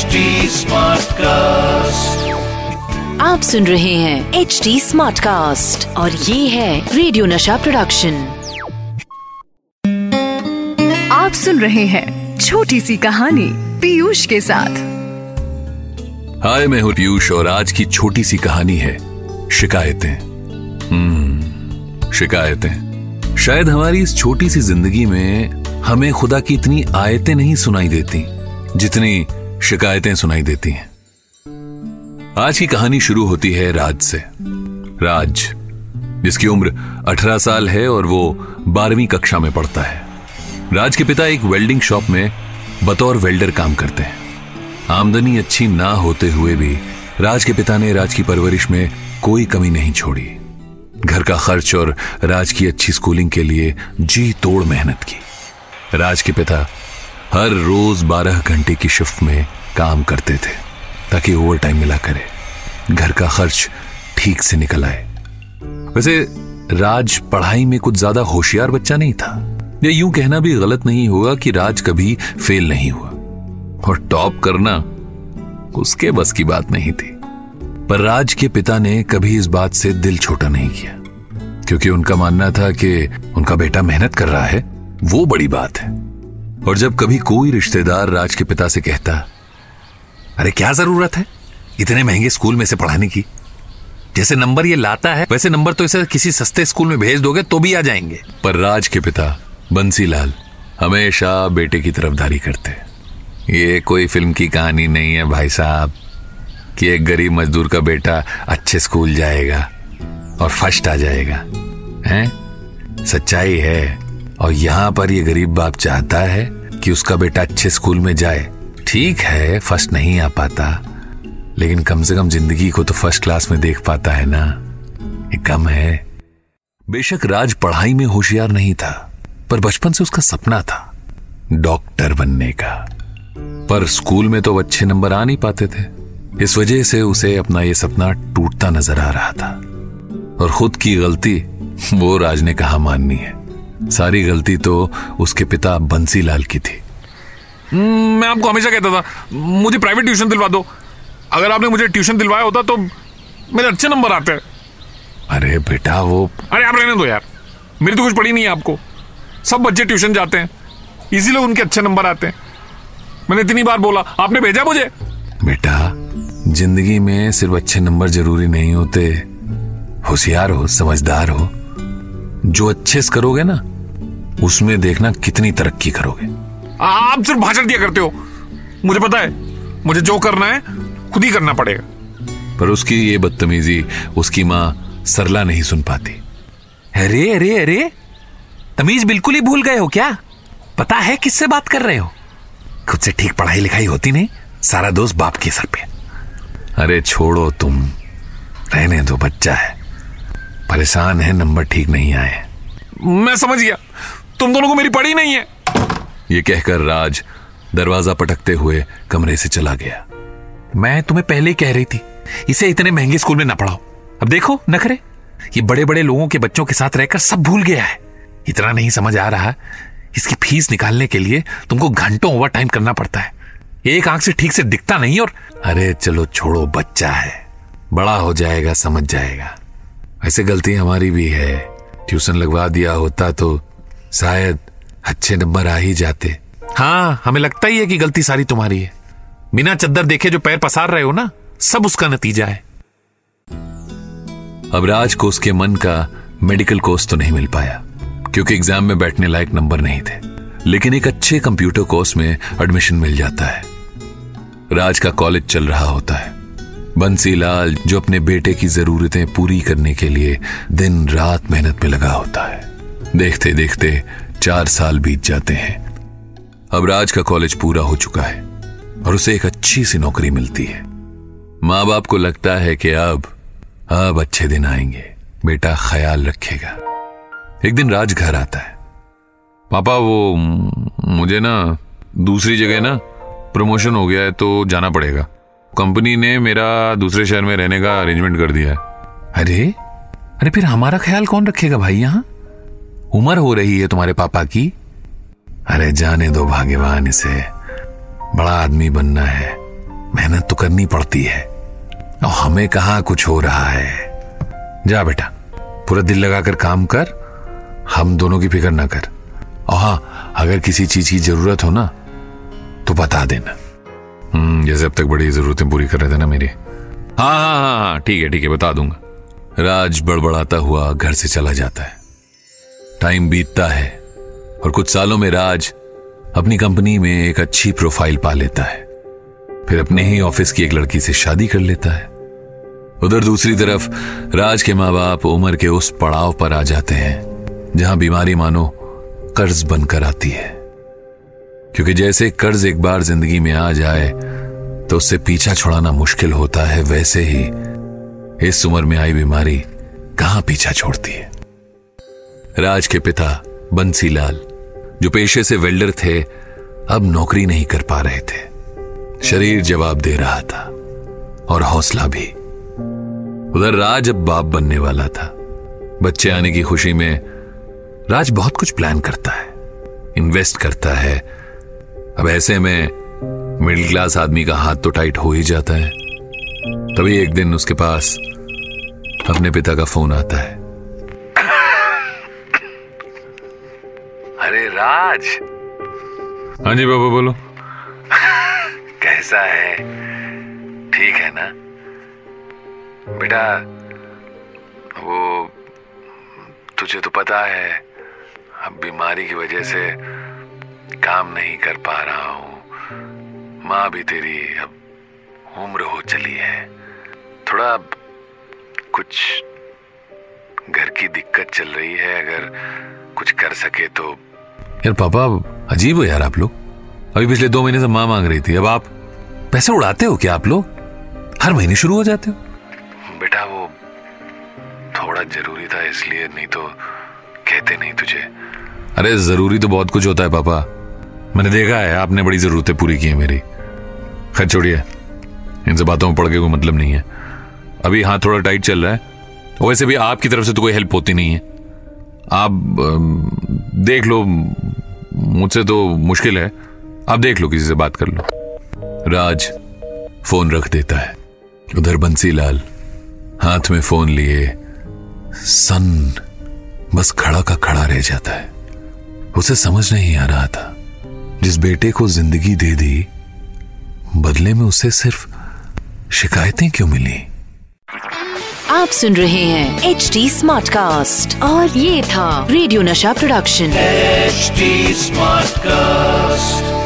HD cast आप सुन रहे हैं एच डी स्मार्ट कास्ट और ये है रेडियो नशा प्रोडक्शन आप सुन रहे हैं छोटी सी कहानी पीयूष के साथ। हाय मैं हूँ पीयूष और आज की छोटी सी कहानी है शिकायतें। हम्म शिकायतें। शायद हमारी इस छोटी सी ज़िंदगी में हमें खुदा की इतनी आयतें नहीं सुनाई देती जितनी शिकायतें सुनाई देती हैं। आज की कहानी शुरू होती है राज से। राज, जिसकी उम्र 18 साल है और वो बारहवीं कक्षा में पढ़ता है। राज के पिता एक वेल्डिंग शॉप में बतौर वेल्डर काम करते हैं। आमदनी अच्छी ना होते हुए भी राज के पिता ने राज की परवरिश में कोई कमी नहीं छोड़ी। घर का खर्च और राज की अच्छी स्कूलिंग के लिए जी तोड़ मेहनत की। राज के पिता हर रोज बारह घंटे की शिफ्ट में काम करते थे, ताकि ओवर टाइम मिला करे। घर का खर्च ठीक से निकल आए। वैसे, राज पढ़ाई में कुछ ज़्यादा होशियार बच्चा नहीं था। या यूँ कहना भी गलत नहीं होगा कि राज कभी फेल नहीं हुआ। और टॉप करना उसके बस की बात नहीं थी। पर राज के पिता ने कभी इस बात से दिल छोटा नहीं किया। क्योंकि उनका मानना था कि उनका बेटा मेहनत कर रहा है, वो बड़ी बात है। और जब कभी कोई रिश्तेदार राज के पिता से कहता, अरे, क्या ज़रूरत है इतने महँगे स्कूल में से पढ़ाने की? जैसे नंबर ये लाता है, वैसे नंबर तो इसे किसी सस्ते स्कूल में भेज दोगे तो भी आ जाएँगे। पर राज के पिता, बंसीलाल, हमेशा बेटे की तरफदारी करते। ये कोई फ़िल्म की कहानी नहीं है भाई साहब, कि एक गरीब मजदूर का बेटा अच्छे स्कूल जाएगा और फ़र्स्ट आ जाएगा, हैं? सच्चाई है। और यहाँ पर ये गरीब बाप चाहता है कि उसका बेटा अच्छे स्कूल में जाए। ठीक है, फ़र्स्ट नहीं आ पाता, लेकिन कम से कम ज़िंदगी को तो फ़र्स्ट क्लास में देख पाता है ना। ये कम है। बेशक राज पढ़ाई में होशियार नहीं था, पर बचपन से उसका सपना था डॉक्टर बनने का। पर स्कूल में तो अच्छे नंबर आ नहीं पाते थे। इस वजह से उसे अपना ये सपना टूटता नज़र आ रहा था। और खुद की गलती वो राज ने कहा माननी है। सारी गलती तो उसके पिता बंसी लाल की थी। मैं आपको हमेशा कहता था मुझे प्राइवेट ट्यूशन दिलवा दो। अगर आपने मुझे ट्यूशन दिलवाया होता तो मेरे अच्छे नंबर आते। हैं अरे बेटा वो अरे आप रहने दो यार मेरी तो कुछ पड़ी नहीं है आपको। सब बच्चे ट्यूशन जाते हैं इसीलिए उनके अच्छे नंबर आते हैं। मैंने इतनी बार बोला आपने भेजा मुझे? बेटा ज़िंदगी में सिर्फ़ अच्छे नंबर ज़रूरी नहीं होते। होशियार हो समझदार हो। जो अच्छे से करोगे ना उसमें देखना कितनी तरक्की करोगे। आप सिर्फ़ भाषण दिया करते हो। मुझे पता है मुझे जो करना है खुद ही करना पड़ेगा। पर उसकी ये बदतमीजी उसकी माँ सरला नहीं सुन पाती। अरे अरे अरे तमीज बिल्कुल ही भूल गए हो क्या? पता है किससे बात कर रहे हो? खुद से ठीक पढ़ाई लिखाई होती नहीं सारा दोस्त बाप के सर पे। अरे छोड़ो तुम रहने दो बच्चा है। परेशान है नंबर ठीक नहीं आए। मैं समझ गया। तुम दोनों को मेरी पड़ी नहीं है। ये कहकर राज दरवाज़ा पटकते हुए कमरे से चला गया। मैं तुम्हें पहले ही कह रही थी इसे इतने महँगे स्कूल में ना पढ़ाओ। अब देखो नखरे ये बड़े बड़े लोगों के बच्चों के साथ रहकर सब भूल गया है। इतना नहीं समझ आ रहा इसकी फ़ीस निकालने के लिए तुमको घंटों ओवर टाइम करना पड़ता है। एक आँख से ठीक से दिखता नहीं और अरे चलो छोड़ो बच्चा है। बड़ा हो जाएगा समझ जाएगा। ऐसे गलती हमारी भी है। ट्यूशन लगवा दिया होता तो शायद अच्छे नंबर आ ही जाते। हाँ हमें लगता ही है कि गलती सारी तुम्हारी है। बिना चद्दर देखे जो पैर पसार रहे हो ना, सब उसका नतीजा है। अब राज को उसके मन का मेडिकल कोर्स तो नहीं मिल पाया, क्योंकि एग्ज़ाम में बैठने लायक नंबर नहीं थे। लेकिन एक अच्छे कंप्यूटर कोर्स में एडमिशन मिल जाता है। राज का कॉलेज चल रहा होता है। बंसीलाल, जो अपने बेटे की जरूरतें पूरी करने के लिए दिन रात मेहनत में लगा होता है। देखते देखते चार साल बीत जाते हैं। अब राज का कॉलेज पूरा हो चुका है और उसे एक अच्छी सी नौकरी मिलती है। माँ बाप को लगता है कि अब अब अच्छे दिन आएँगे। बेटा ख्याल रखेगा। एक दिन राज घर आता है। पापा, वो मुझे ना दूसरी जगह ना प्रमोशन हो गया है तो जाना पड़ेगा। कंपनी ने मेरा दूसरे शहर में रहने का अरेंजमेंट कर दिया है। अरे? अरे फिर हमारा ख्याल कौन रखेगा भाई यहाँ? उम्र हो रही है तुम्हारे पापा की। अरे जाने दो भाग्यवान इसे। बड़ा आदमी बनना है। मेहनत तो करनी पड़ती है। और हमें कहा कुछ हो रहा है? जा बेटा, पूरा दिल लगाकर काम कर। हम दोनों की फ़िक्र ना कर। और हाँ अगर किसी चीज़ की ज़रूरत हो ना तो बता देना। जैसे अब तक बड़ी जरूरतें पूरी कर रहे थे ना मेरी। हाँ हाँ हाँ हाँ ठीक है ठीक है, बता दूँगा। राज बड़बड़ाता हुआ घर से चला जाता है। टाइम बीतता है और कुछ सालों में राज अपनी कंपनी में एक अच्छी प्रोफ़ाइल पा लेता है। फिर अपने ही ऑफ़िस की एक लड़की से शादी कर लेता है। उधर दूसरी तरफ़ राज के माँ बाप उम्र के उस पड़ाव पर आ जाते हैं, जहाँ बीमारी मानो कर्ज बनकर आती है। क्योंकि जैसे कर्ज एक बार ज़िंदगी में आ जाए तो उससे पीछा छुड़ाना मुश्किल होता है, वैसे ही इस उम्र में आई बीमारी कहाँ पीछा छोड़ती है? राज के पिता बंसीलाल, जो पेशे से वेल्डर थे, अब नौकरी नहीं कर पा रहे थे। शरीर जवाब दे रहा था, और हौसला भी। उधर राज अब बाप बनने वाला था। बच्चे आने की खुशी में राज बहुत कुछ प्लान करता है, इन्वेस्ट करता है अब ऐसे में मिडिल क्लास आदमी का हाथ तो टाइट हो ही जाता है। तभी एक दिन उसके पास अपने पिता का फ़ोन आता है। अरे राज! हाँ जी बाबा बोलो। कैसा है? ठीक है ना? बेटा वो तुझे तो पता है अब बीमारी की वजह से काम नहीं कर पा रहा हूँ। माँ भी तेरी अब उम्र हो चली है। थोड़ा कुछ घर की दिक्कत चल रही है। अगर कुछ कर सके तो। यार पापा अजीब हो यार आप लोग। अभी पिछले दो महीने से माँ मांग रही थी। अब आप पैसे उड़ाते हो क्या आप लोग? हर महीने शुरू हो जाते हो। बेटा वो थोड़ा ज़रूरी था इसलिए नहीं तो कहते नहीं तुझे। अरे ज़रूरी तो बहुत कुछ होता है पापा। मैंने देखा है, आपने बड़ी जरूरतें पूरी की है मेरी। खैर, छोड़िए। इनसे बातों में पड़ के कोई मतलब नहीं है। अभी हाथ थोड़ा टाइट चल रहा है। वैसे भी आपकी तरफ़ से तो कोई हेल्प होती नहीं है। आप देख लो। मुझसे तो मुश्किल है। आप देख लो, किसी से बात कर लो। राज फ़ोन रख देता है। उधर बंसीलाल हाथ में फ़ोन लिए। सन बस खड़ा का खड़ा रह जाता है। उसे समझ नहीं आ रहा था। जिस बेटे को ज़िंदगी दे दी बदले में उसे सिर्फ़ शिकायतें क्यों मिली आप सुन रहे हैं एच डी स्मार्ट कास्ट और ये था रेडियो नशा प्रोडक्शन एचडी स्मार्ट Smartcast.